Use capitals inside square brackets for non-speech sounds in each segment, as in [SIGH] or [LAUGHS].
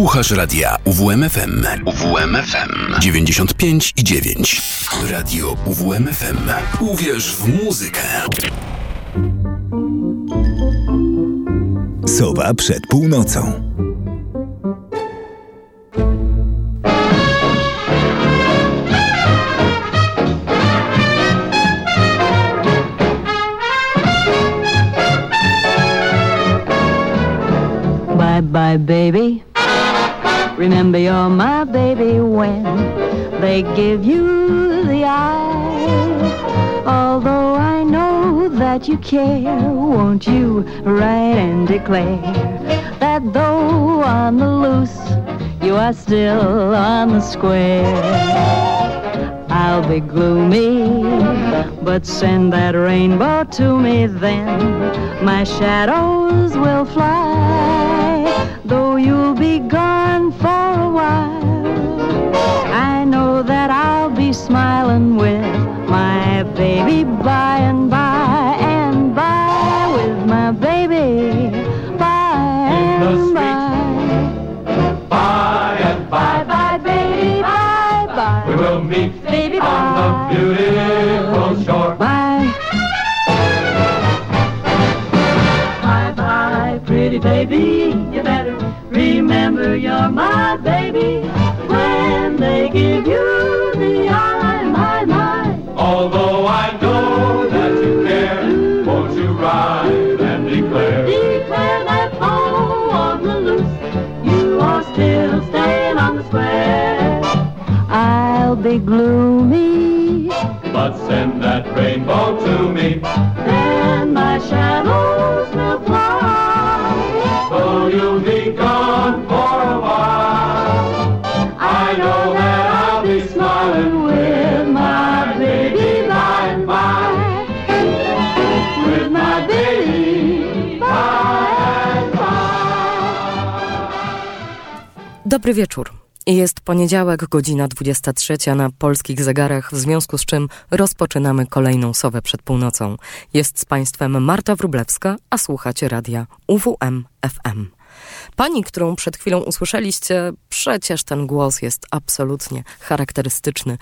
Słuchasz radia UWMFM. UWMFM 95 i 9. Radio UWMFM. Uwierz w muzykę. Sowa przed północą. Bye bye, baby. Remember you're my baby when they give you the eye. Although I know that you care, won't you write and declare that though on the loose, you are still on the square. I'll be gloomy, but send that rainbow to me then. My shadows will fly, though you'll be gone for a while. I know that I'll be smiling with my baby by and by, and by with my baby by In and by. By and Bye by, bye, baby, bye bye. we will meet Baby, on bye. the beautiful shore. Bye. Bye bye, pretty baby. You better remember you're my baby. When they give you the eye, my, my. Although I know that you care, won't you ride and declare Declare that oh, on the loose, you are still staying on the square. I'll be gloomy, But send that rainbow to me, then my shadows Dobry wieczór. Jest poniedziałek, godzina 23 na polskich zegarach, w związku z czym rozpoczynamy kolejną sowę przed północą. Jest z Państwem Marta Wrublewska, a słuchacie radia UWM FM. Pani, którą przed chwilą usłyszeliście, przecież ten głos jest absolutnie charakterystyczny.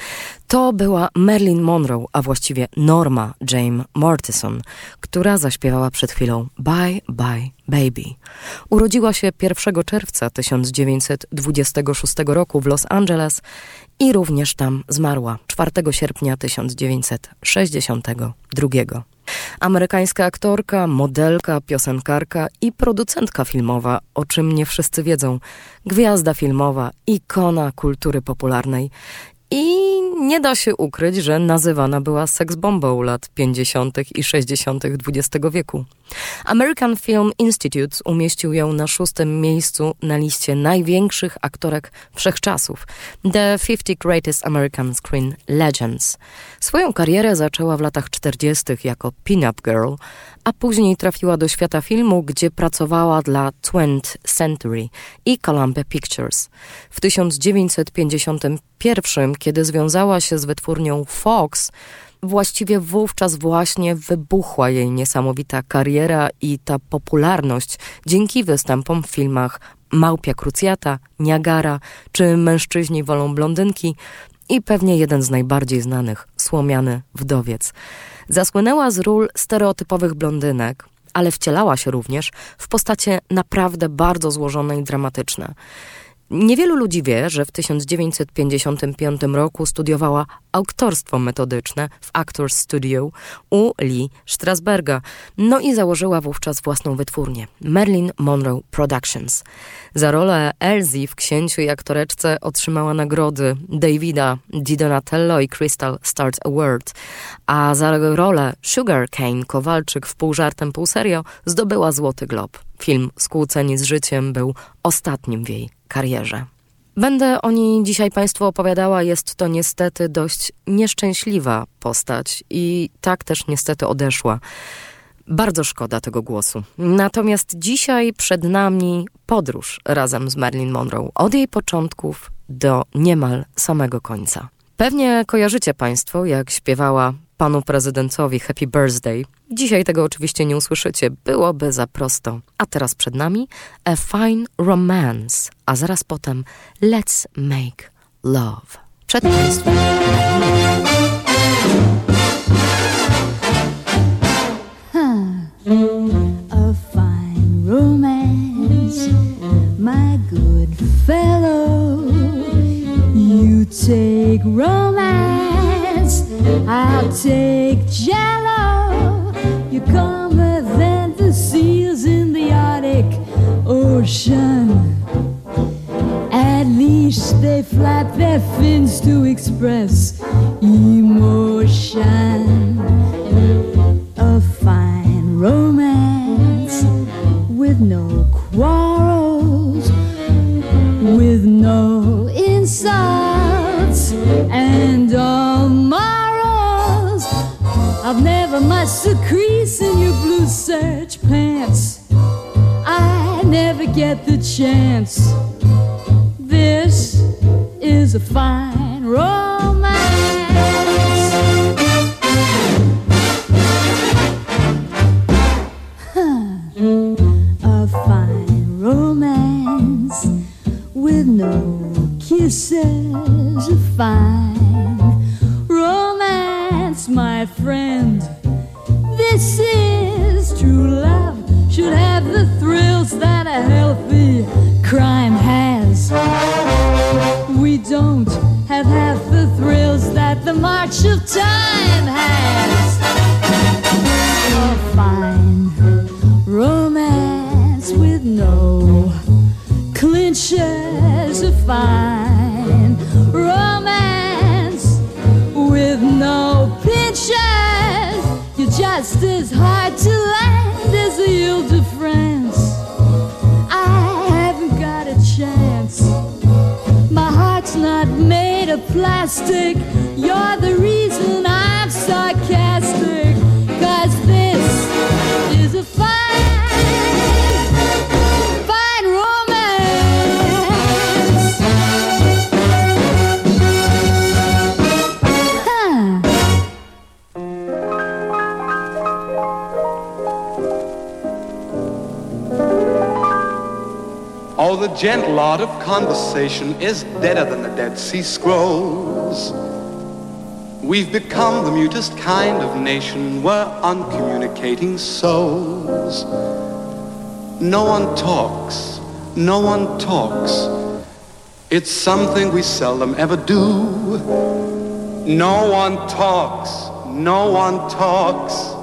To była Marilyn Monroe, a właściwie Norma Jane Mortison, która zaśpiewała przed chwilą Bye Bye Baby. Urodziła się 1 czerwca 1926 roku w Los Angeles i również tam zmarła 4 sierpnia 1962. Amerykańska aktorka, modelka, piosenkarka i producentka filmowa, o czym nie wszyscy wiedzą. Gwiazda filmowa, ikona kultury popularnej. I nie da się ukryć, że nazywana była seksbombą lat 50. i 60. XX wieku. American Film Institute umieścił ją na szóstym miejscu na liście największych aktorek wszechczasów The 50 Greatest American Screen Legends. Swoją karierę zaczęła w latach 40. jako pin-up girl, a później trafiła do świata filmu, gdzie pracowała dla 20th Century i Columbia Pictures. W 1951, kiedy związała się z wytwórnią Fox, Właściwie wówczas właśnie wybuchła jej niesamowita kariera i ta popularność dzięki występom w filmach Małpia Krucjata, Niagara czy Mężczyźni wolą blondynki i pewnie jeden z najbardziej znanych, Słomiany Wdowiec. Zasłynęła z ról stereotypowych blondynek, ale wcielała się również w postacie naprawdę bardzo złożone i dramatyczne. Niewielu ludzi wie, że w 1955 roku studiowała aktorstwo metodyczne w Actors Studio u Lee Strasberga, no i założyła wówczas własną wytwórnię Marilyn Monroe Productions. Za rolę Elsie w Księciu i aktoreczce otrzymała nagrody Davida Di Donatello i Crystal Stars Award, a za rolę Sugar Cane Kowalczyk w pół żartem, pół serio zdobyła Złoty Glob. Film Skłóceni z życiem był ostatnim w jej karierze. Będę o niej dzisiaj Państwu opowiadała. Jest to niestety dość nieszczęśliwa postać i tak też niestety odeszła. Bardzo szkoda tego głosu. Natomiast dzisiaj przed nami podróż razem z Marilyn Monroe od jej początków do niemal samego końca. Pewnie kojarzycie Państwo, jak śpiewała panu prezydentowi Happy Birthday. Dzisiaj tego oczywiście nie usłyszycie, byłoby za prosto. A teraz przed nami A Fine Romance, a zaraz potem Let's Make Love. Przed Państwem A fine romance, my good fellow. You take romance, I'll take jello. You're calmer than the seals in the Arctic Ocean. At least they flap their fins to express emotion. Chance. This is a fine Oh, the gentle art of conversation is deader than the Dead Sea Scrolls. We've become the mutest kind of nation. We're uncommunicating souls. No one talks. No one talks. It's something we seldom ever do. No one talks. No one talks.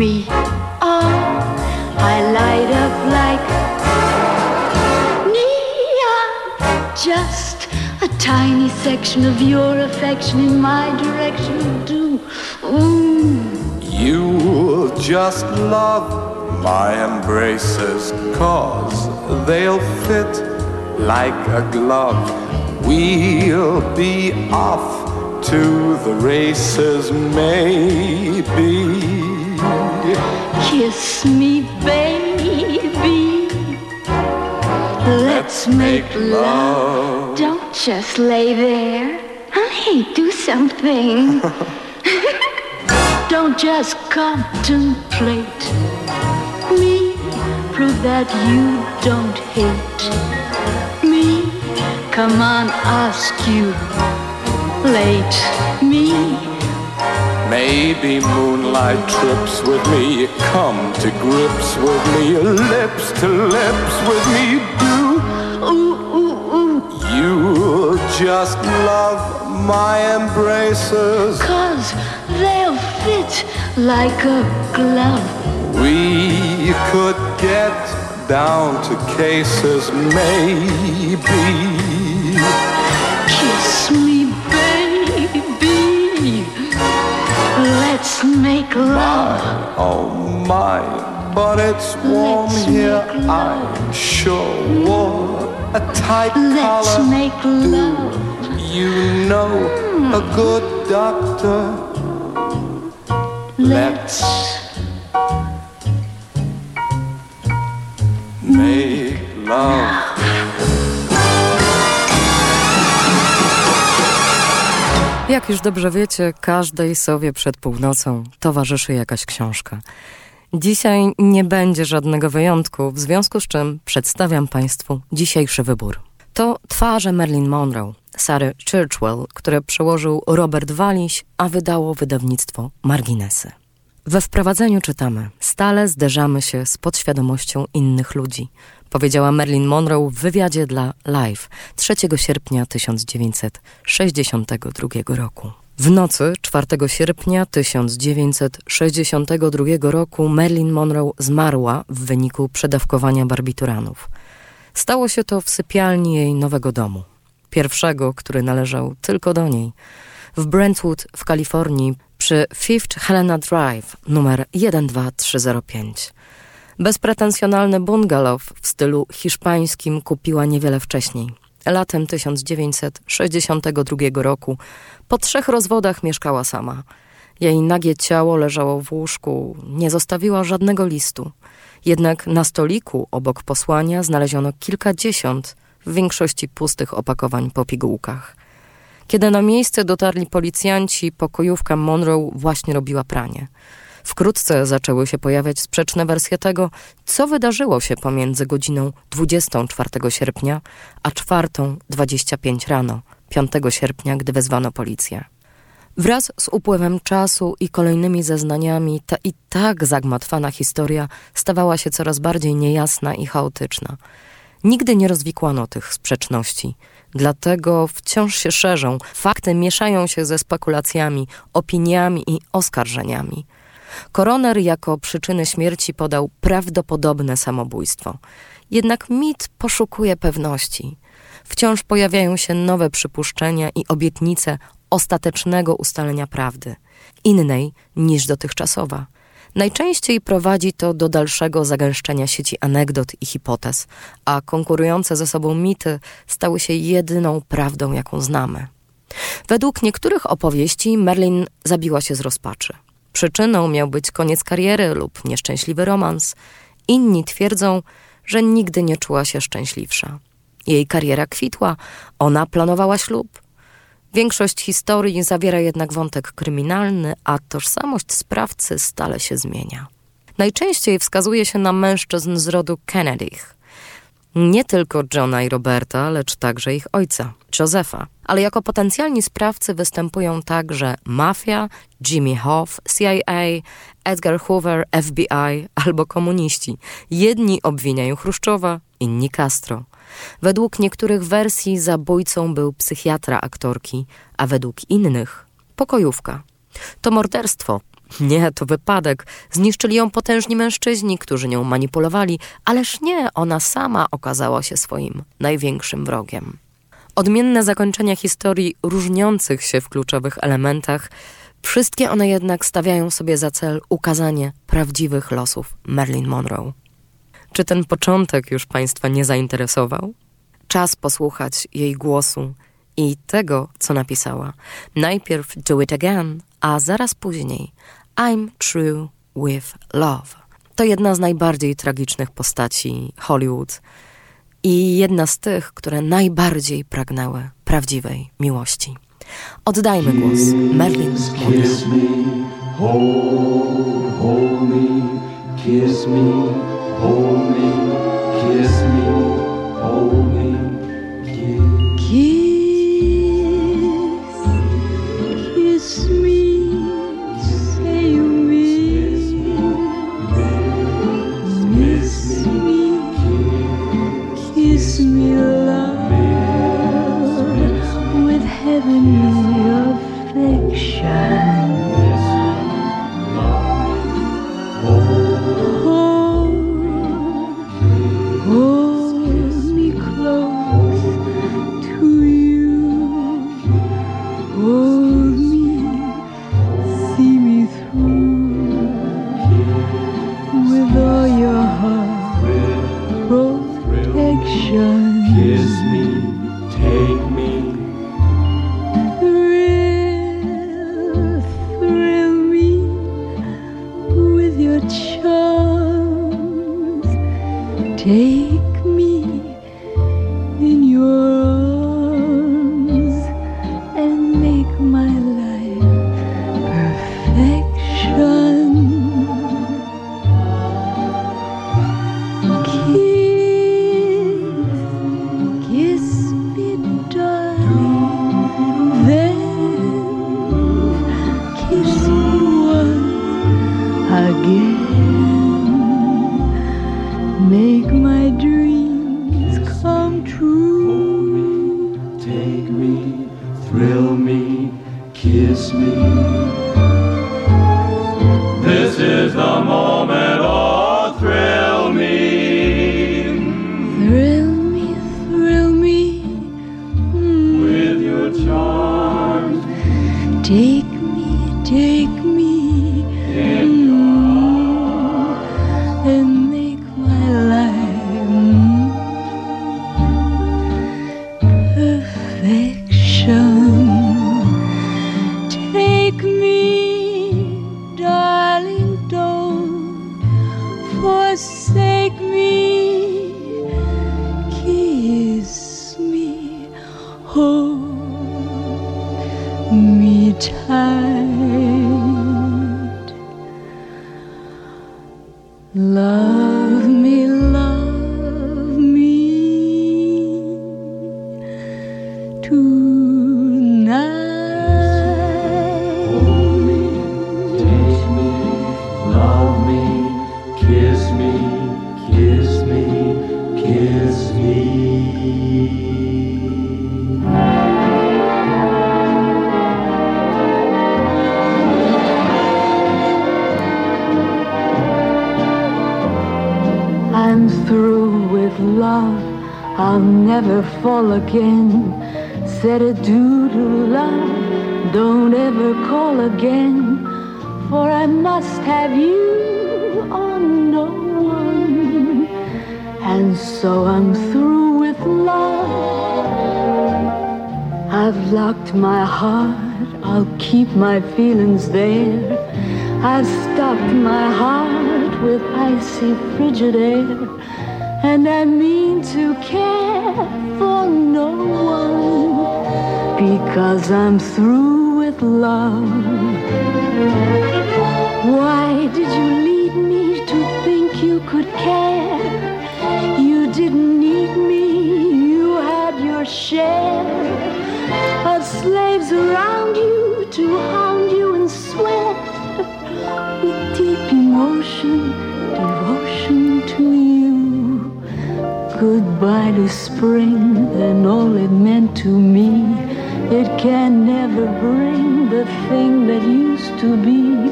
Me on. I light up like neon. Just a tiny section of your affection in my direction, do. Mm. You'll just love my embraces, cause they'll fit like a glove. We'll be off to the races, maybe. Kiss me, baby. Let's make love. Don't just lay there. Hey, do something. [LAUGHS] Don't just contemplate me. Prove that you don't hate me. Come on, ask you late me. Maybe moonlight trips with me. Come to grips with me. Lips to lips with me. Do Ooh, ooh, ooh. you just love my embraces? Cause they'll fit like a glove. We could get down to cases, maybe. Kiss me, Let's make love. Oh my, but it's warm Let's here. I'm sure wore a tight Let's collar. make love. You know a hmm. good doctor. Let's Make love. Jak już dobrze wiecie, każdej sowie przed północą towarzyszy jakaś książka. Dzisiaj nie będzie żadnego wyjątku, w związku z czym przedstawiam Państwu dzisiejszy wybór. To Twarze Marilyn Monroe, Sary Churchwell, które przełożył Robert Waliś, a wydało wydawnictwo Marginesy. We wprowadzeniu czytamy: Stale zderzamy się z podświadomością innych ludzi, powiedziała Marilyn Monroe w wywiadzie dla Life 3 sierpnia 1962 roku. W nocy 4 sierpnia 1962 roku Marilyn Monroe zmarła w wyniku przedawkowania barbituranów. Stało się to w sypialni jej nowego domu, pierwszego, który należał tylko do niej, w Brentwood w Kalifornii przy Fifth Helena Drive numer 12305. Bezpretensjonalny bungalow w stylu hiszpańskim kupiła niewiele wcześniej. Latem 1962 roku po trzech rozwodach mieszkała sama. Jej nagie ciało leżało w łóżku, nie zostawiła żadnego listu. Jednak na stoliku obok posłania znaleziono kilkadziesiąt, w większości pustych opakowań po pigułkach. Kiedy na miejsce dotarli policjanci, pokojówka Monroe właśnie robiła pranie. Wkrótce zaczęły się pojawiać sprzeczne wersje tego, co wydarzyło się pomiędzy godziną 24 sierpnia a 4.25 rano 5 sierpnia, gdy wezwano policję. Wraz z upływem czasu i kolejnymi zeznaniami ta i tak zagmatwana historia stawała się coraz bardziej niejasna i chaotyczna. Nigdy nie rozwikłano tych sprzeczności, dlatego wciąż się szerzą, fakty mieszają się ze spekulacjami, opiniami i oskarżeniami. Koroner jako przyczyny śmierci podał prawdopodobne samobójstwo. Jednak mit poszukuje pewności. Wciąż pojawiają się nowe przypuszczenia i obietnice ostatecznego ustalenia prawdy, innej niż dotychczasowa. Najczęściej prowadzi to do dalszego zagęszczenia sieci anegdot i hipotez, a konkurujące ze sobą mity stały się jedyną prawdą, jaką znamy. Według niektórych opowieści Merlin zabiła się z rozpaczy. Przyczyną miał być koniec kariery lub nieszczęśliwy romans. Inni twierdzą, że nigdy nie czuła się szczęśliwsza. Jej kariera kwitła, ona planowała ślub. Większość historii zawiera jednak wątek kryminalny, a tożsamość sprawcy stale się zmienia. Najczęściej wskazuje się na mężczyzn z rodu Kennedych. Nie tylko Johna i Roberta, lecz także ich ojca, Josepha. Ale jako potencjalni sprawcy występują także mafia, Jimmy Hoff, CIA, Edgar Hoover, FBI albo komuniści. Jedni obwiniają Chruszczowa, inni Castro. Według niektórych wersji zabójcą był psychiatra aktorki, a według innych pokojówka. To morderstwo. Nie, to wypadek. Zniszczyli ją potężni mężczyźni, którzy nią manipulowali, ależ nie, ona sama okazała się swoim największym wrogiem. Odmienne zakończenia historii różniących się w kluczowych elementach, wszystkie one jednak stawiają sobie za cel ukazanie prawdziwych losów Marilyn Monroe. Czy ten początek już Państwa nie zainteresował? Czas posłuchać jej głosu i tego, co napisała. Najpierw Do It Again, a zaraz później I'm True with Love. To jedna z najbardziej tragicznych postaci Hollywood i jedna z tych, które najbardziej pragnęły prawdziwej miłości. Oddajmy głos Merlin Kiss thrill me, kiss me. I've stopped my heart with icy frigid air. And I mean to care for no one because I'm through with love. Why did you lead me to think you could care? You didn't need me, you had your share of slaves around you to hound you and sweat Goodbye to spring and all it meant to me. It can never bring the thing that used to be.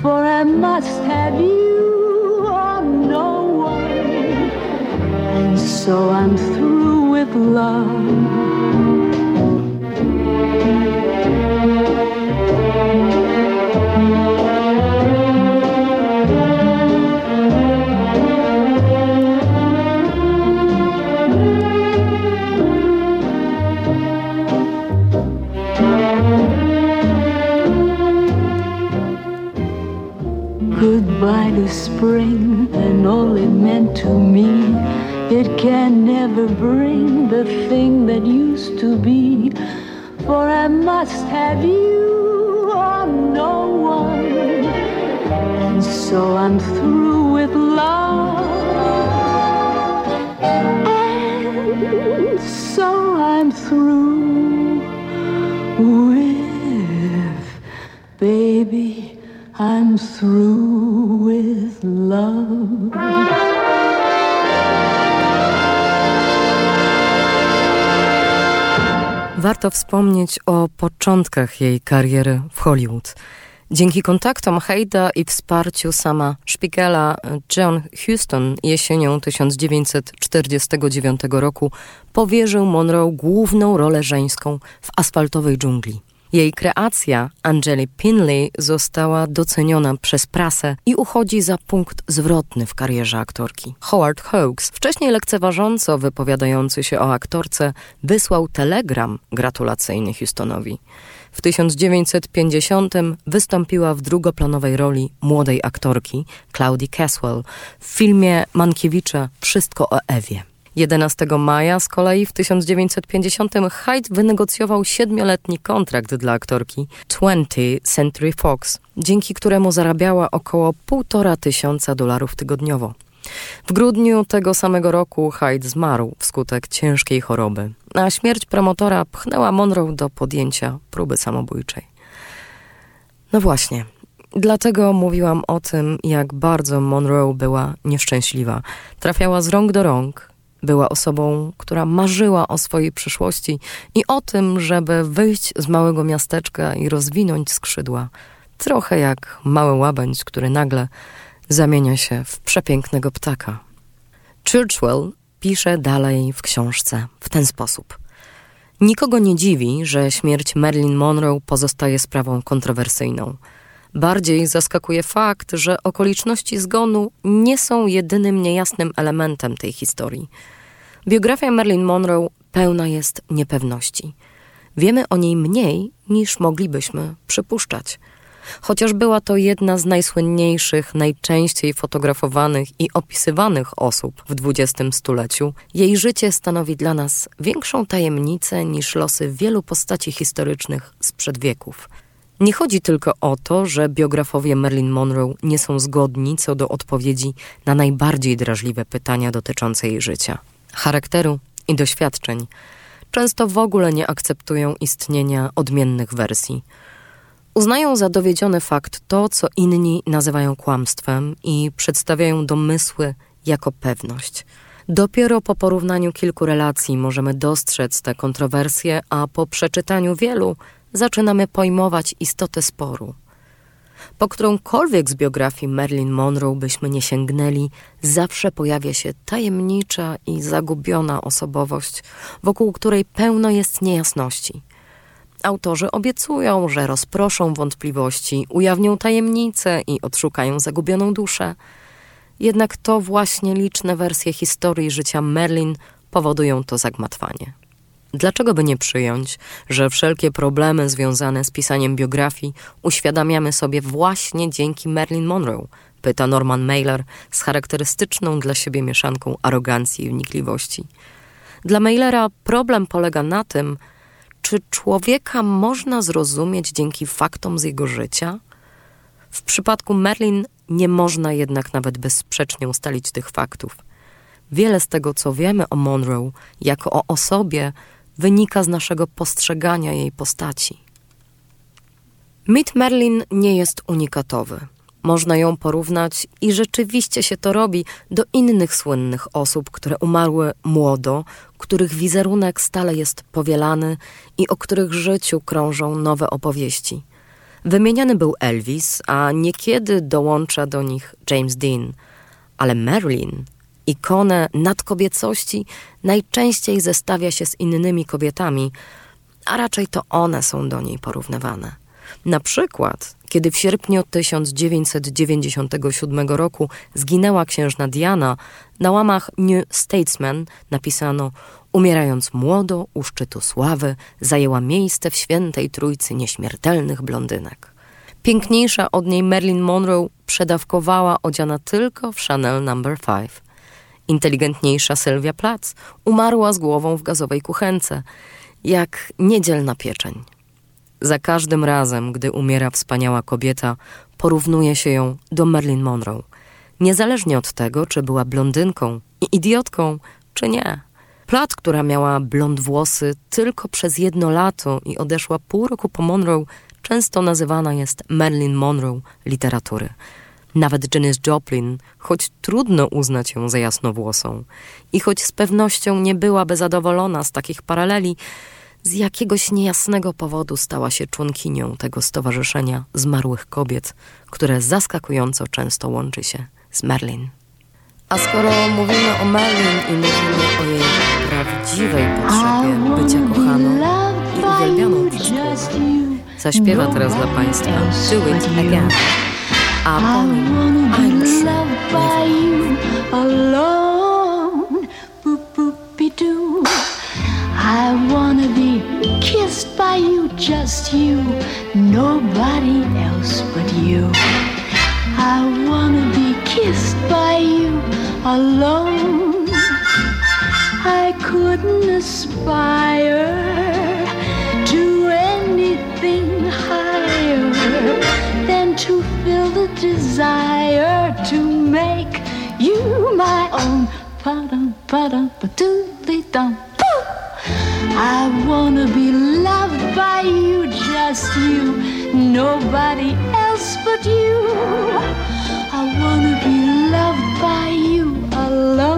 For I must have you or no one. And so I'm through with love. Goodbye to spring and all it meant to me. It can never bring the thing that used to be. for I must have you or no one. And so I'm through with love. And so I'm through with baby. I'm through Warto wspomnieć o początkach jej kariery w Hollywood. Dzięki kontaktom Heida i wsparciu sama Spiegela, John Huston jesienią 1949 roku powierzył Monroe główną rolę żeńską w asfaltowej dżungli. Jej kreacja, Angeli Pinley, została doceniona przez prasę i uchodzi za punkt zwrotny w karierze aktorki. Howard Hawks, wcześniej lekceważąco wypowiadający się o aktorce, wysłał telegram gratulacyjny Houstonowi. W 1950 wystąpiła w drugoplanowej roli młodej aktorki Claudii Caswell w filmie Mankiewicza Wszystko o Ewie. 11 maja z kolei w 1950 Hyde wynegocjował siedmioletni kontrakt dla aktorki 20 Century Fox, dzięki któremu zarabiała około półtora tysiąca dolarów tygodniowo. W grudniu tego samego roku Hyde zmarł wskutek ciężkiej choroby, a śmierć promotora pchnęła Monroe do podjęcia próby samobójczej. No właśnie, dlatego mówiłam o tym, jak bardzo Monroe była nieszczęśliwa. Trafiała z rąk do rąk, była osobą, która marzyła o swojej przyszłości i o tym, żeby wyjść z małego miasteczka i rozwinąć skrzydła. Trochę jak mały łabędź, który nagle zamienia się w przepięknego ptaka. Churchwell pisze dalej w książce w ten sposób. Nikogo nie dziwi, że śmierć Marilyn Monroe pozostaje sprawą kontrowersyjną. Bardziej zaskakuje fakt, że okoliczności zgonu nie są jedynym niejasnym elementem tej historii. Biografia Marilyn Monroe pełna jest niepewności. Wiemy o niej mniej niż moglibyśmy przypuszczać. Chociaż była to jedna z najsłynniejszych, najczęściej fotografowanych i opisywanych osób w XX stuleciu, jej życie stanowi dla nas większą tajemnicę niż losy wielu postaci historycznych sprzed wieków. Nie chodzi tylko o to, że biografowie Marilyn Monroe nie są zgodni co do odpowiedzi na najbardziej drażliwe pytania dotyczące jej życia, charakteru i doświadczeń. Często w ogóle nie akceptują istnienia odmiennych wersji. Uznają za dowiedziony fakt to, co inni nazywają kłamstwem i przedstawiają domysły jako pewność. Dopiero po porównaniu kilku relacji możemy dostrzec te kontrowersje, a po przeczytaniu wielu zaczynamy pojmować istotę sporu. Po którąkolwiek z biografii Marilyn Monroe byśmy nie sięgnęli, zawsze pojawia się tajemnicza i zagubiona osobowość, wokół której pełno jest niejasności. Autorzy obiecują, że rozproszą wątpliwości, ujawnią tajemnice i odszukają zagubioną duszę. Jednak to właśnie liczne wersje historii życia Merlin powodują to zagmatwanie. Dlaczego by nie przyjąć, że wszelkie problemy związane z pisaniem biografii uświadamiamy sobie właśnie dzięki Marilyn Monroe? Pyta Norman Mailer z charakterystyczną dla siebie mieszanką arogancji i wnikliwości. Dla Mailera problem polega na tym, czy człowieka można zrozumieć dzięki faktom z jego życia? W przypadku Merlin nie można jednak nawet bezsprzecznie ustalić tych faktów. Wiele z tego, co wiemy o Monroe jako o osobie, wynika z naszego postrzegania jej postaci. Mit Merlin nie jest unikatowy. Można ją porównać i rzeczywiście się to robi do innych słynnych osób, które umarły młodo, których wizerunek stale jest powielany i o których życiu krążą nowe opowieści. Wymieniany był Elvis, a niekiedy dołącza do nich James Dean, ale Marilyn ikonę nadkobiecości najczęściej zestawia się z innymi kobietami, a raczej to one są do niej porównywane. Na przykład, kiedy w sierpniu 1997 roku zginęła księżna Diana, na łamach New Statesman napisano Umierając młodo u szczytu sławy, zajęła miejsce w świętej trójcy nieśmiertelnych blondynek. Piękniejsza od niej Marilyn Monroe przedawkowała odziana tylko w Chanel No. 5. Inteligentniejsza Sylwia Plath umarła z głową w gazowej kuchence. jak niedzielna pieczeń. Za każdym razem, gdy umiera wspaniała kobieta, porównuje się ją do Marilyn Monroe. Niezależnie od tego, czy była blondynką i idiotką, czy nie. Platt, która miała blond włosy tylko przez jedno lato i odeszła pół roku po Monroe, często nazywana jest Marilyn Monroe literatury. Nawet Janis Joplin, choć trudno uznać ją za jasnowłosą i choć z pewnością nie byłaby zadowolona z takich paraleli, z jakiegoś niejasnego powodu stała się członkinią tego stowarzyszenia zmarłych kobiet, które zaskakująco często łączy się z Merlin. A skoro mówimy o Merlin i mówimy o jej prawdziwej potrzebie bycia kochaną i uwielbianą przez zaśpiewa teraz dla Państwa Do It Again. A potem I'm sure nie alone. Boop, boopy doo. I wanna be kissed by you, just you, nobody else but you. I wanna be kissed by you alone. I couldn't aspire I wanna be loved by you, just you, nobody else but you. I wanna be loved by you alone.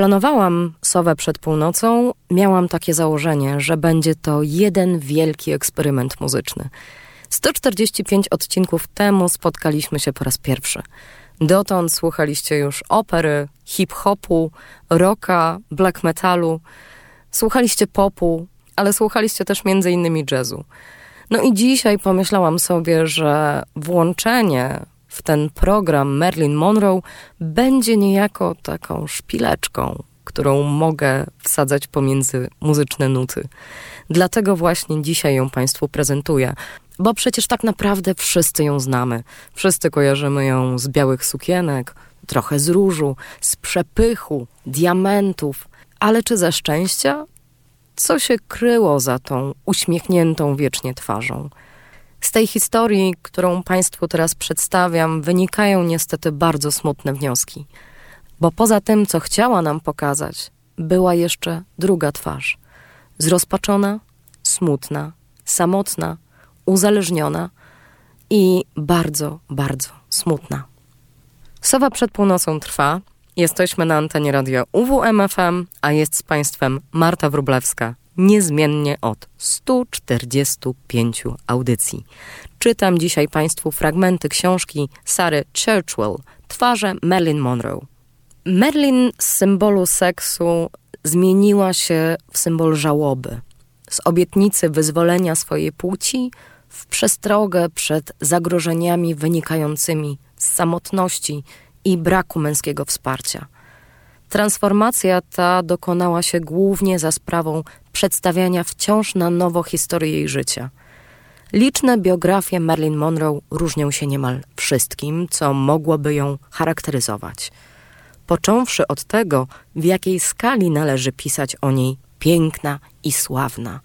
Planowałam Sowę przed północą, miałam takie założenie, że będzie to jeden wielki eksperyment muzyczny. 145 odcinków temu spotkaliśmy się po raz pierwszy. Dotąd słuchaliście już opery, hip-hopu, rocka, black metalu, słuchaliście popu, ale słuchaliście też między innymi jazzu. No i dzisiaj pomyślałam sobie, że włączenie w ten program Marilyn Monroe będzie niejako taką szpileczką, którą mogę wsadzać pomiędzy muzyczne nuty. Dlatego właśnie dzisiaj ją Państwu prezentuję, bo przecież tak naprawdę wszyscy ją znamy. Wszyscy kojarzymy ją z białych sukienek, trochę z różu, z przepychu, diamentów, ale czy ze szczęścia? Co się kryło za tą uśmiechniętą wiecznie twarzą? Z tej historii, którą Państwu teraz przedstawiam, wynikają niestety bardzo smutne wnioski. Bo poza tym, co chciała nam pokazać, była jeszcze druga twarz. Zrozpaczona, smutna, samotna, uzależniona i bardzo, bardzo smutna. Sowa przed północą trwa. Jesteśmy na antenie radia UWMFM, a jest z Państwem Marta Wróblewska niezmiennie od 145 audycji. Czytam dzisiaj Państwu fragmenty książki Sary Churchwell Twarze Marilyn Monroe. Marilyn z symbolu seksu zmieniła się w symbol żałoby. Z obietnicy wyzwolenia swojej płci w przestrogę przed zagrożeniami wynikającymi z samotności i braku męskiego wsparcia. Transformacja ta dokonała się głównie za sprawą przedstawiania wciąż na nowo historii jej życia. Liczne biografie Marilyn Monroe różnią się niemal wszystkim, co mogłoby ją charakteryzować. Począwszy od tego, w jakiej skali należy pisać o niej piękna i sławna.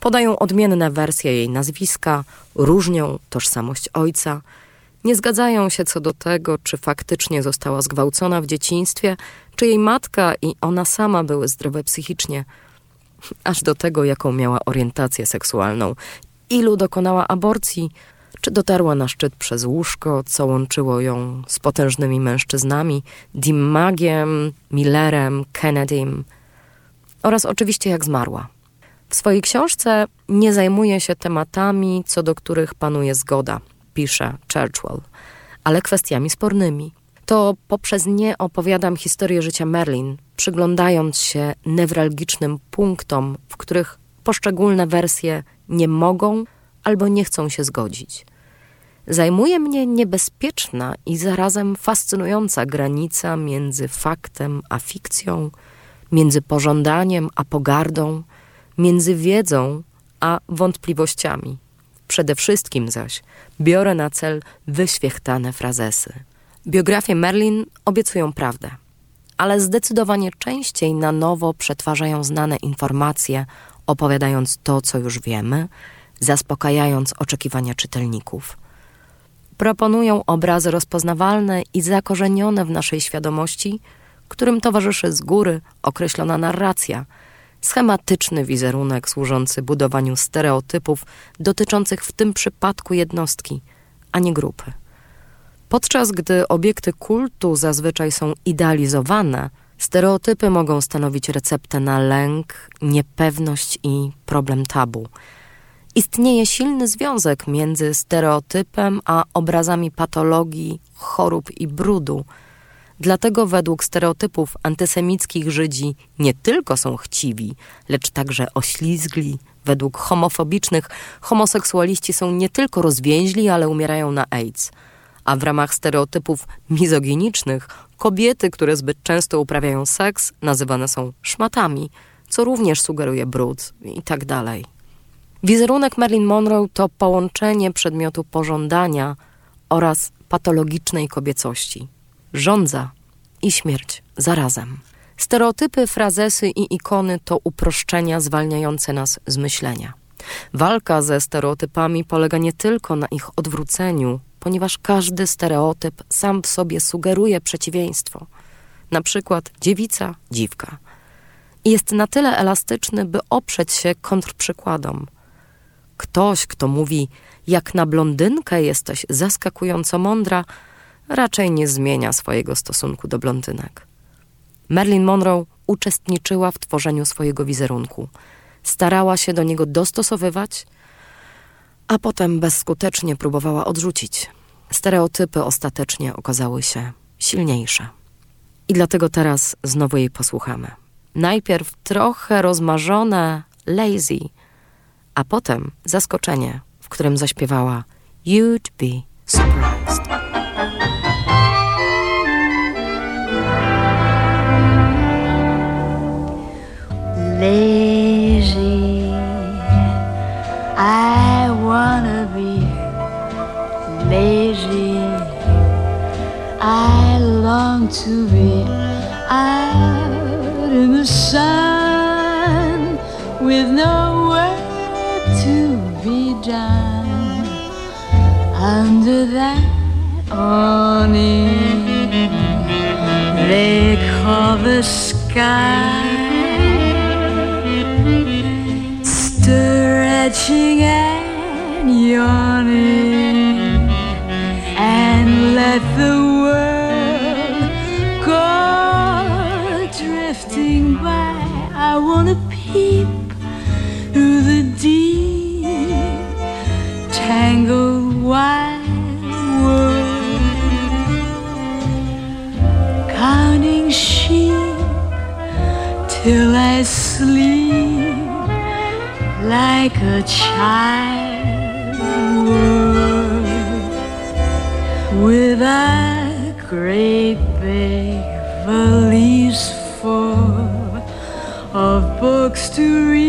Podają odmienne wersje jej nazwiska, różnią tożsamość ojca, nie zgadzają się co do tego, czy faktycznie została zgwałcona w dzieciństwie, czy jej matka i ona sama były zdrowe psychicznie, aż do tego, jaką miała orientację seksualną, ilu dokonała aborcji, czy dotarła na szczyt przez łóżko, co łączyło ją z potężnymi mężczyznami, Dimmagiem, Millerem, Kennedym. Oraz oczywiście jak zmarła. W swojej książce nie zajmuje się tematami, co do których panuje zgoda, pisze Churchwell, ale kwestiami spornymi. To poprzez nie opowiadam historię życia Merlin, przyglądając się newralgicznym punktom, w których poszczególne wersje nie mogą albo nie chcą się zgodzić. Zajmuje mnie niebezpieczna i zarazem fascynująca granica między faktem a fikcją, między pożądaniem a pogardą, między wiedzą a wątpliwościami. Przede wszystkim zaś biorę na cel wyświechtane frazesy. Biografie Merlin obiecują prawdę, ale zdecydowanie częściej na nowo przetwarzają znane informacje, opowiadając to, co już wiemy, zaspokajając oczekiwania czytelników. Proponują obrazy rozpoznawalne i zakorzenione w naszej świadomości, którym towarzyszy z góry określona narracja, schematyczny wizerunek służący budowaniu stereotypów dotyczących w tym przypadku jednostki, a nie grupy. Podczas gdy obiekty kultu zazwyczaj są idealizowane, stereotypy mogą stanowić receptę na lęk, niepewność i problem tabu. Istnieje silny związek między stereotypem a obrazami patologii, chorób i brudu. Dlatego według stereotypów antysemickich Żydzi nie tylko są chciwi, lecz także oślizgli, Według homofobicznych homoseksualiści są nie tylko rozwięźli, ale umierają na AIDS. A w ramach stereotypów mizoginicznych kobiety, które zbyt często uprawiają seks, nazywane są szmatami, co również sugeruje brud i tak dalej. Wizerunek Marilyn Monroe to połączenie przedmiotu pożądania oraz patologicznej kobiecości. Żądza i śmierć zarazem. Stereotypy, frazesy i ikony to uproszczenia zwalniające nas z myślenia. Walka ze stereotypami polega nie tylko na ich odwróceniu, ponieważ każdy stereotyp sam w sobie sugeruje przeciwieństwo. Na przykład dziewica, dziwka. Jest na tyle elastyczny, by oprzeć się kontrprzykładom. Ktoś, kto mówi, jak na blondynkę jesteś zaskakująco mądra, raczej nie zmienia swojego stosunku do blondynek. Marilyn Monroe uczestniczyła w tworzeniu swojego wizerunku. Starała się do niego dostosowywać, a potem bezskutecznie próbowała odrzucić. Stereotypy ostatecznie okazały się silniejsze. I dlatego teraz znowu jej posłuchamy. Najpierw trochę rozmarzone Lazy, a potem zaskoczenie, w którym zaśpiewała You'd be surprised. Lazy. I wanna be lazy. I long to be out in the sun with no work to be done under that awning they call the sky. And yawning and let the world go drifting by. I wanna peep through the deep, tangled wide world, counting sheep till I a child with a great big valise full of books to read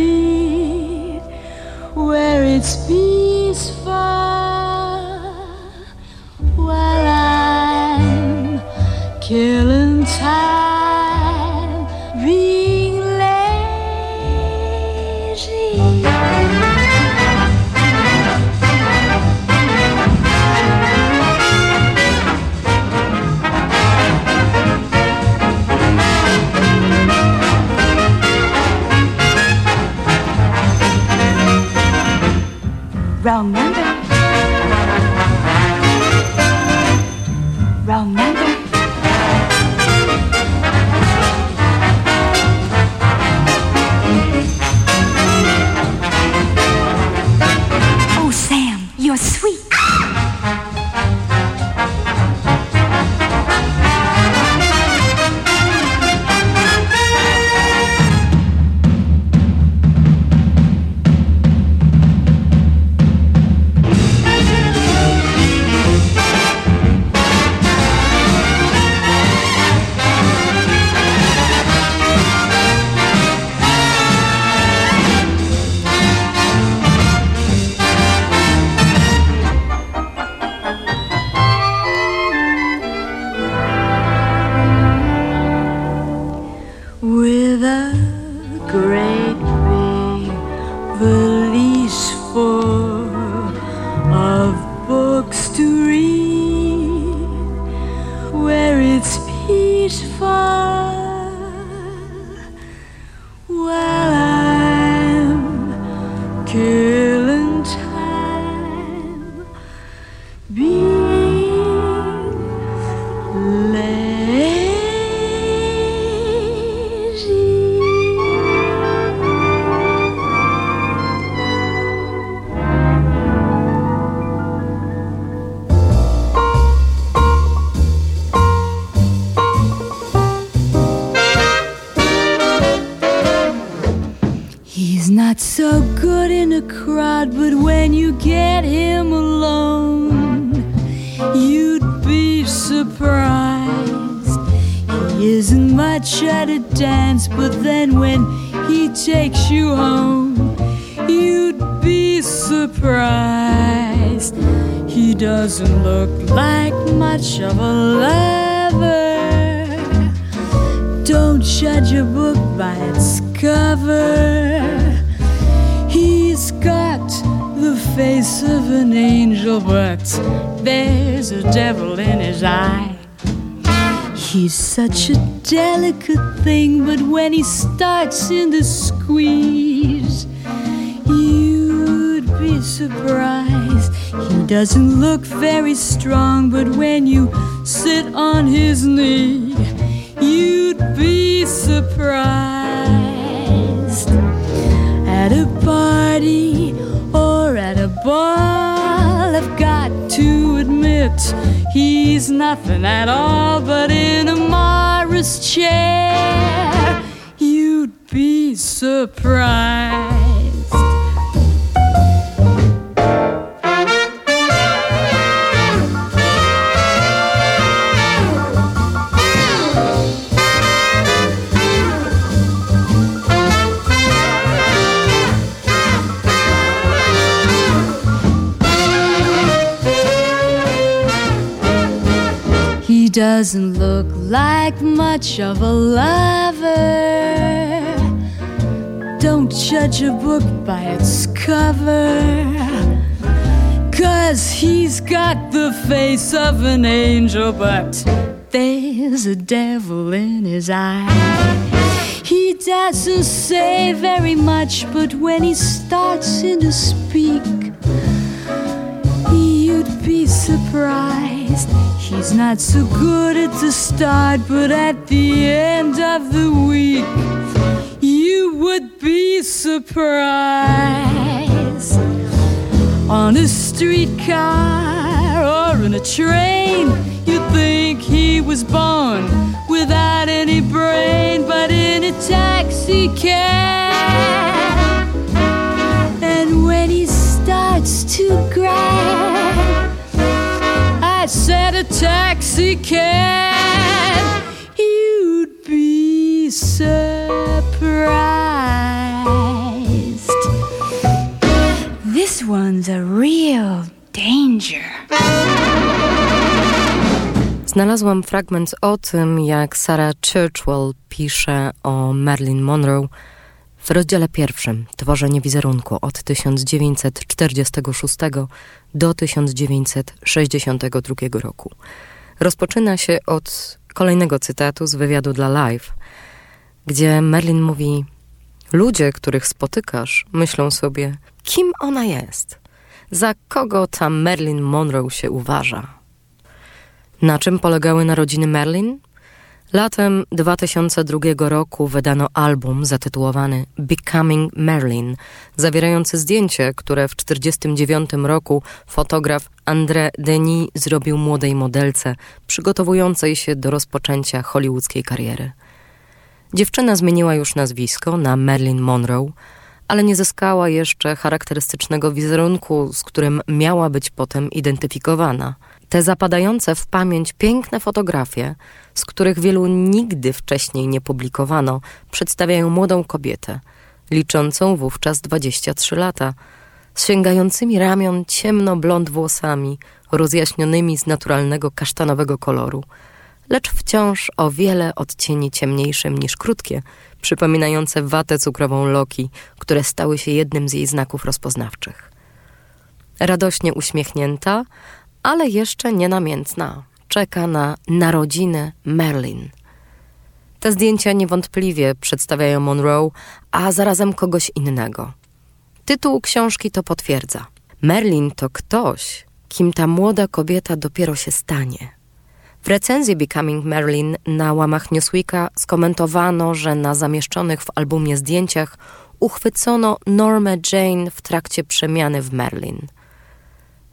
doesn't look like much of a lover. Don't judge a book by its cover. He's got the face of an angel, but there's a devil in his eye. He's such a delicate thing, but when he starts in the squeeze, you'd be surprised. He doesn't look very strong, but when you sit on his knee, you'd be surprised. At a party or at a ball, I've got to admit he's nothing at all, but in a Morris chair, you'd be surprised. Doesn't look like much of a lover. Don't judge a book by its cover. Cause he's got the face of an angel, but there's a devil in his eye. He doesn't say very much, but when he starts in to speak, you'd be surprised. He's not so good at the start, but at the end of the week, you would be surprised. On a streetcar or in a train, you'd think he was born without any brain, but in a taxi cab. And when he starts to I said a taxi cab, you'd be surprised. This one's a real danger. Znalazłam fragment o tym, jak Sarah Churchwell pisze o Marilyn Monroe w rozdziale pierwszym Tworzenie wizerunku od 1946 do 1962 roku. Rozpoczyna się od kolejnego cytatu z wywiadu dla Live, gdzie Marilyn mówi: Ludzie, których spotykasz, myślą sobie, kim ona jest, za kogo ta Marilyn Monroe się uważa. Na czym polegały narodziny Marilyn? Latem 2002 roku wydano album zatytułowany Becoming Marilyn, zawierający zdjęcie, które w 1949 roku fotograf André Denis zrobił młodej modelce przygotowującej się do rozpoczęcia hollywoodzkiej kariery. Dziewczyna zmieniła już nazwisko na Marilyn Monroe, ale nie zyskała jeszcze charakterystycznego wizerunku, z którym miała być potem identyfikowana. Te zapadające w pamięć piękne fotografie, z których wielu nigdy wcześniej nie publikowano, przedstawiają młodą kobietę, liczącą wówczas 23 lata, sięgającymi ramion ciemno-blond włosami, rozjaśnionymi z naturalnego kasztanowego koloru, lecz wciąż o wiele odcieni ciemniejszym niż krótkie, przypominające watę cukrową Loki, które stały się jednym z jej znaków rozpoznawczych. Radośnie uśmiechnięta, ale jeszcze nienamiętna, czeka na narodziny Merlin. Te zdjęcia niewątpliwie przedstawiają Monroe, a zarazem kogoś innego. Tytuł książki to potwierdza. Merlin to ktoś, kim ta młoda kobieta dopiero się stanie. W recenzji Becoming Marilyn na łamach Newsweeka skomentowano, że na zamieszczonych w albumie zdjęciach uchwycono Normę Jane w trakcie przemiany w Marilyn.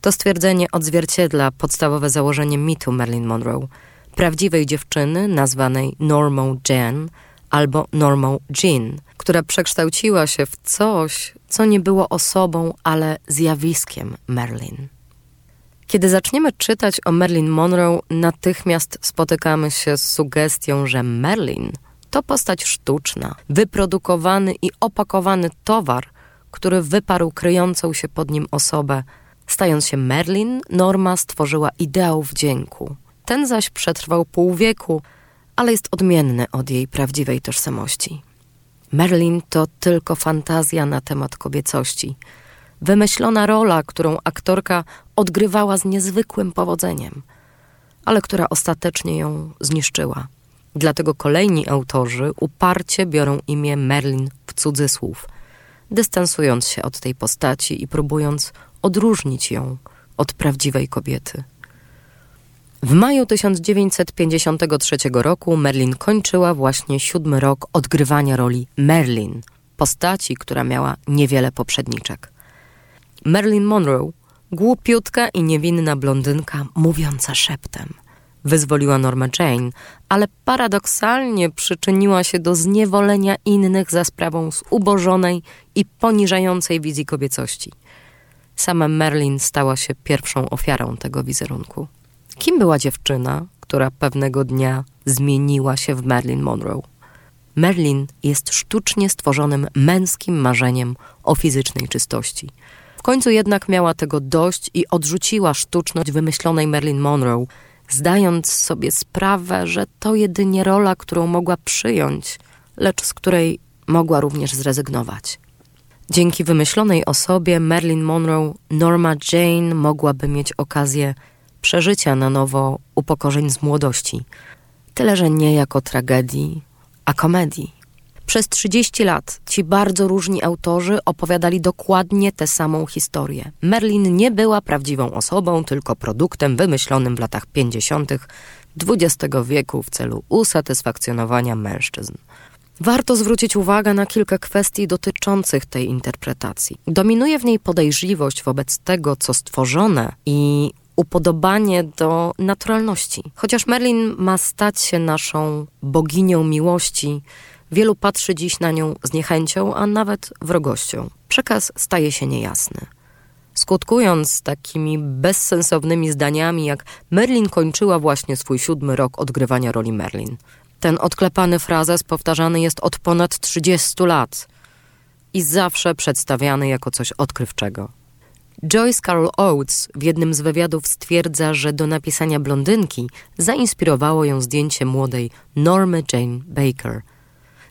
To stwierdzenie odzwierciedla podstawowe założenie mitu Marilyn Monroe, prawdziwej dziewczyny nazwanej Normą Jane, albo Normą Jean, która przekształciła się w coś, co nie było osobą, ale zjawiskiem Marilyn. Kiedy zaczniemy czytać o Marilyn Monroe, natychmiast spotykamy się z sugestią, że Marilyn to postać sztuczna, wyprodukowany i opakowany towar, który wyparł kryjącą się pod nim osobę. Stając się Merlin, Norma stworzyła ideał wdzięku. Ten zaś przetrwał pół wieku, ale jest odmienny od jej prawdziwej tożsamości. Merlin to tylko fantazja na temat kobiecości. Wymyślona rola, którą aktorka odgrywała z niezwykłym powodzeniem, ale która ostatecznie ją zniszczyła. Dlatego kolejni autorzy uparcie biorą imię Merlin w cudzysłów, dystansując się od tej postaci i próbując odróżnić ją od prawdziwej kobiety. W maju 1953 roku Merlin kończyła właśnie siódmy rok odgrywania roli Merlin, postaci, która miała niewiele poprzedniczek. Merlin Monroe, głupiutka i niewinna blondynka mówiąca szeptem – wyzwoliła Norma Jane, ale paradoksalnie przyczyniła się do zniewolenia innych za sprawą zubożonej i poniżającej wizji kobiecości. Sama Merlin stała się pierwszą ofiarą tego wizerunku. Kim była dziewczyna, która pewnego dnia zmieniła się w Marilyn Monroe? Merlin jest sztucznie stworzonym męskim marzeniem o fizycznej czystości. W końcu jednak miała tego dość i odrzuciła sztuczność wymyślonej Marilyn Monroe, zdając sobie sprawę, że to jedynie rola, którą mogła przyjąć, lecz z której mogła również zrezygnować. Dzięki wymyślonej osobie Marilyn Monroe, Norma Jane mogłaby mieć okazję przeżycia na nowo upokorzeń z młodości, tyle że nie jako tragedii, a komedii. Przez 30 lat ci bardzo różni autorzy opowiadali dokładnie tę samą historię. Merlin nie była prawdziwą osobą, tylko produktem wymyślonym w latach 50. XX wieku w celu usatysfakcjonowania mężczyzn. Warto zwrócić uwagę na kilka kwestii dotyczących tej interpretacji. Dominuje w niej podejrzliwość wobec tego, co stworzone i upodobanie do naturalności. Chociaż Merlin ma stać się naszą boginią miłości, Wielu patrzy dziś na nią z niechęcią, a nawet wrogością. Przekaz staje się niejasny. Skutkując takimi bezsensownymi zdaniami, jak Merlin kończyła właśnie swój siódmy rok odgrywania roli Merlin. Ten odklepany frazes powtarzany jest od ponad 30 lat i zawsze przedstawiany jako coś odkrywczego. Joyce Carol Oates w jednym z wywiadów stwierdza, że do napisania blondynki zainspirowało ją zdjęcie młodej Normy Jane Baker –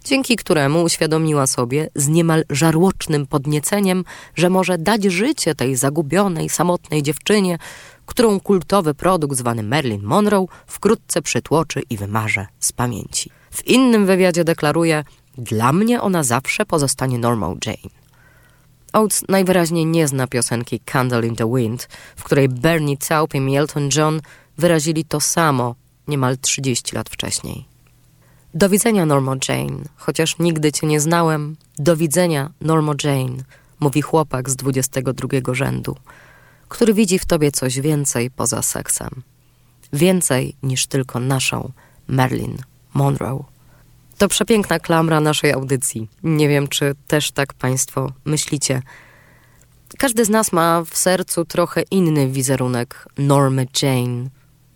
dzięki któremu uświadomiła sobie z niemal żarłocznym podnieceniem, że może dać życie tej zagubionej, samotnej dziewczynie, którą kultowy produkt zwany Marilyn Monroe wkrótce przytłoczy i wymarze z pamięci. W innym wywiadzie deklaruje, dla mnie ona zawsze pozostanie Normal Jane. Oates najwyraźniej nie zna piosenki Candle in the Wind, w której Bernie Taupin i Elton John wyrazili to samo niemal 30 lat wcześniej. Do widzenia, Norma Jane. Chociaż nigdy cię nie znałem, do widzenia, Norma Jane, mówi chłopak z 22 rzędu, który widzi w tobie coś więcej poza seksem. Więcej niż tylko naszą Marilyn Monroe. To przepiękna klamra naszej audycji. Nie wiem, czy też tak Państwo myślicie. Każdy z nas ma w sercu trochę inny wizerunek Normy Jane,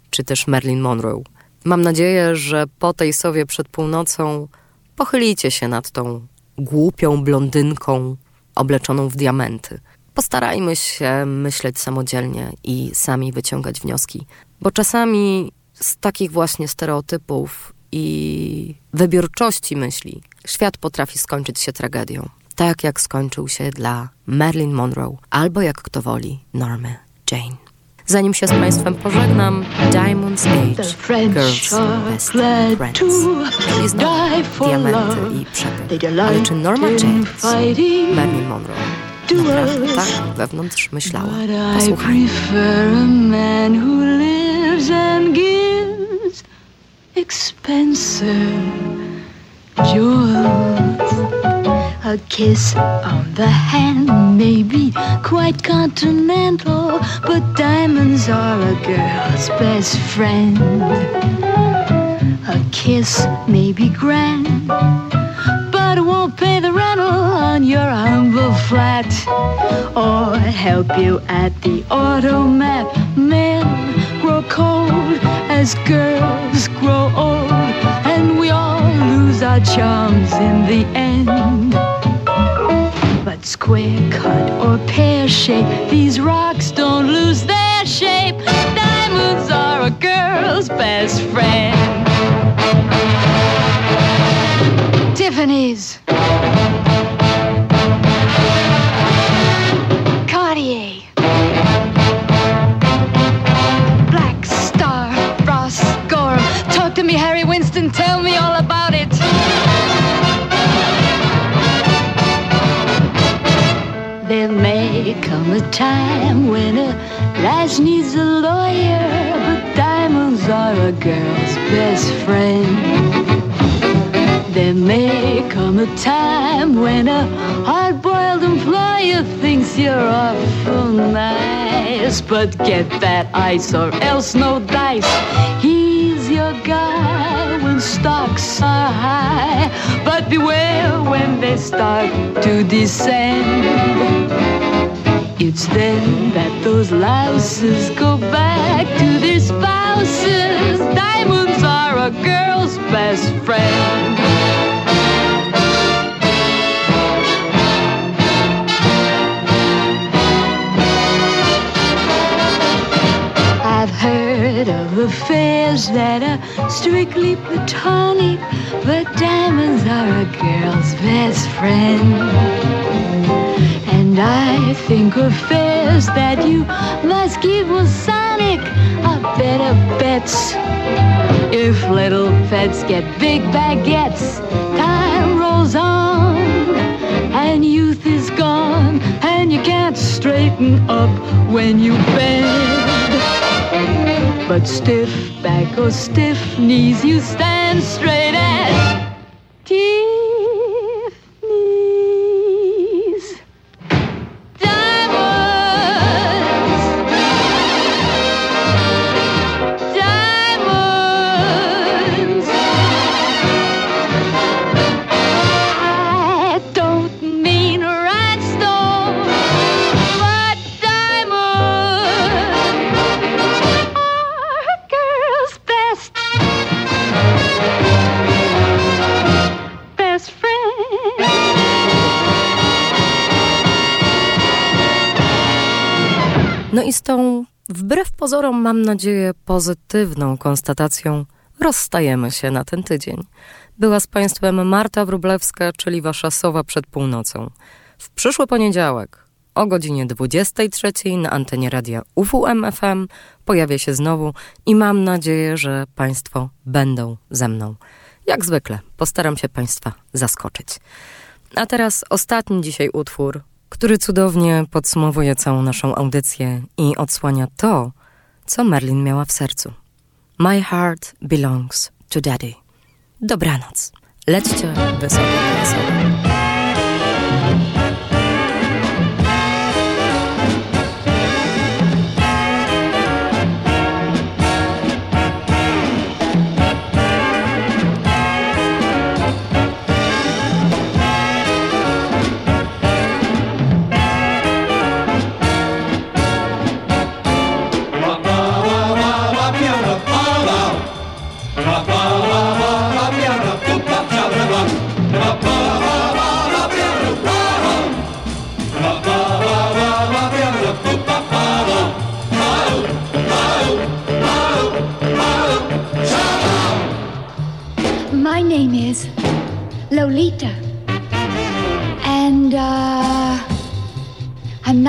czy też Marilyn Monroe. Mam nadzieję, że po tej sowie przed północą pochylicie się nad tą głupią blondynką obleczoną w diamenty. Postarajmy się myśleć samodzielnie i sami wyciągać wnioski, bo czasami z takich właśnie stereotypów i wybiórczości myśli świat potrafi skończyć się tragedią. Tak jak skończył się dla Marilyn Monroe albo jak kto woli Normy Jane. Zanim się z Państwem pożegnam, Diamond's Age, Girls Best Friends. Czyli znowu diamenty i przepych. Ale czy Norma James, Marilyn Monroe, tak wewnątrz myślała? Posłuchajmy. expensive jewels. A kiss on the hand may be quite continental, but diamonds are a girl's best friend. A kiss may be grand, but it won't pay the on your humble flat or help you at the automat. Men grow cold as girls grow old, and we all lose our charms in the end. But square cut or pear shape, these rocks don't lose their shape. Diamonds are a girl's best friend. Tiffany's. Me all about it. There may come a time when a lass needs a lawyer, but diamonds are a girl's best friend. There may come a time when a hard-boiled employer thinks you're awful nice, but get that ice or else no dice. Stocks are high, but beware when they start to descend. It's then that those louses go back to their spouses. Diamonds are a girl's best friend. I've heard of affairs that strictly platonic, but diamonds are a girl's best friend. And I think affairs that you must give keep Masonic are better bets. If little pets get big baguettes, time rolls on and youth is gone and you can't straighten up when you bend. But stiff back or stiff knees, you stand straight mam nadzieję, pozytywną konstatacją rozstajemy się na ten tydzień. Była z Państwem Marta Wróblewska, czyli Wasza sowa przed północą. W przyszły poniedziałek o godzinie 23 na antenie radia UWMFM pojawię się znowu i mam nadzieję, że Państwo będą ze mną. Jak zwykle postaram się Państwa zaskoczyć. A teraz ostatni dzisiaj utwór, który cudownie podsumowuje całą naszą audycję i odsłania to, co Merlin miała w sercu. My heart belongs to daddy. Dobranoc. Lećcie wysoko, wysoko.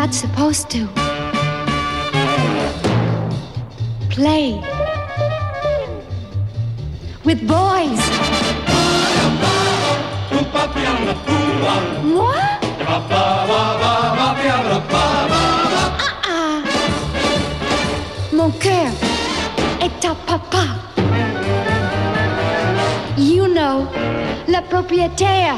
Not supposed to play with boys. Moi? Ah, Mon cœur est à papa. You know, le propriétaire.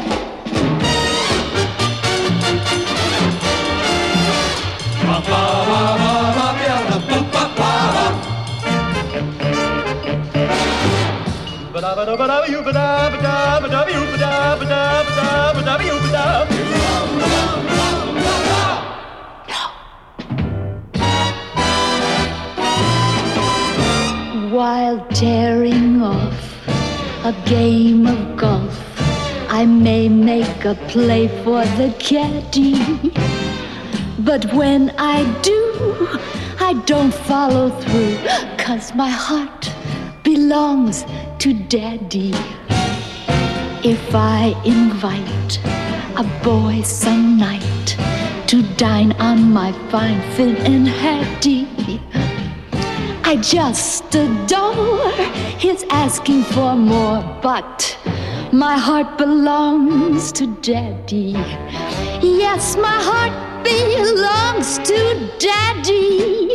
While tearing off a game of golf, I may make a play for the caddy. But when I do, I don't follow through, cause my heart belongs to daddy. If I invite a boy some night to dine on my fine Finn and Hattie, I just adore his asking for more, but my heart belongs to daddy. Yes, my heart belongs to daddy.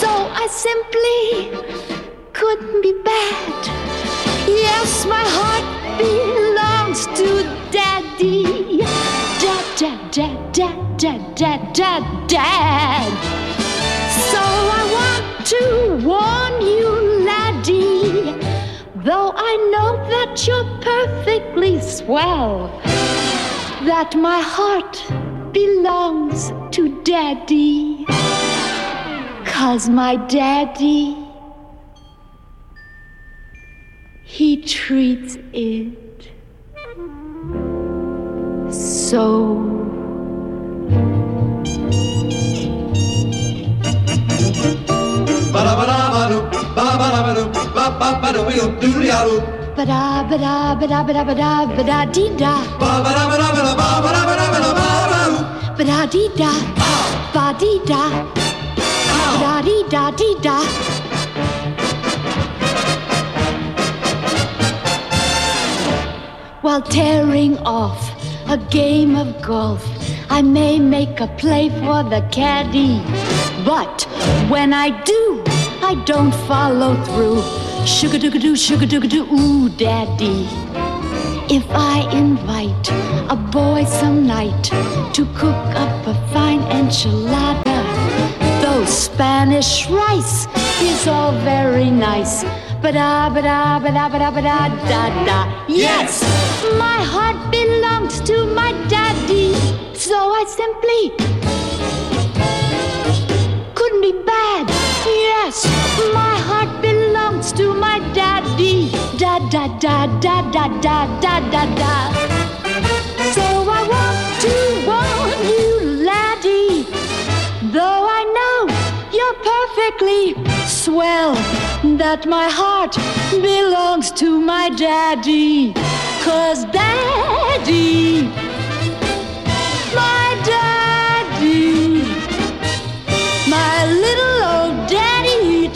So I simply couldn't be bad. Yes, my heart belongs to daddy. Dad, dad, dad, dad, dad, dad, dad, dad. So I want to warn you, laddie, though I know that you're perfectly swell, that my heart belongs to daddy. Cause my daddy, he treats it so. Ba da ba da ba da ba da ba da ba da dee da. Ba ba da ba da ba da ba ba da ba da ba da. Ba-da, ba-da, ba-da, ba-da, ba-da, ba-da, dee-da. Ba-da-dee-da, ba-dee-da, ba-da-dee-da, dee-da. While tearing off a game of golf, I may make a play for the caddy. But when I do, I don't follow through. Sugar doo doo, sugar doo doo, ooh, daddy. If I invite a boy some night to cook up a fine enchilada, though Spanish rice is all very nice. Ba da ba da ba da ba da ba da da da. Yes, my heart belongs to my daddy, so I simply couldn't be bad. Yes, my heart belongs to my daddy. Da da da da da da da da da. So I want to warn you, laddie, though I know you're perfectly swell, that my heart belongs to my daddy. Cause daddy, my daddy, my little old daddy, he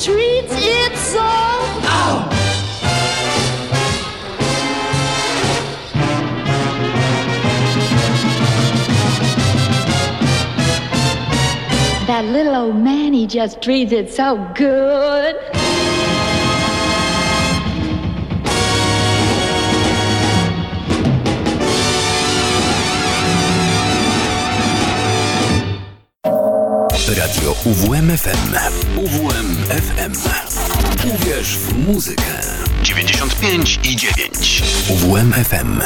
That little old man, he just treats it so good. Radio UWMFM. UWMFM. Uwierz w muzykę. 95 i 9. UWMFM.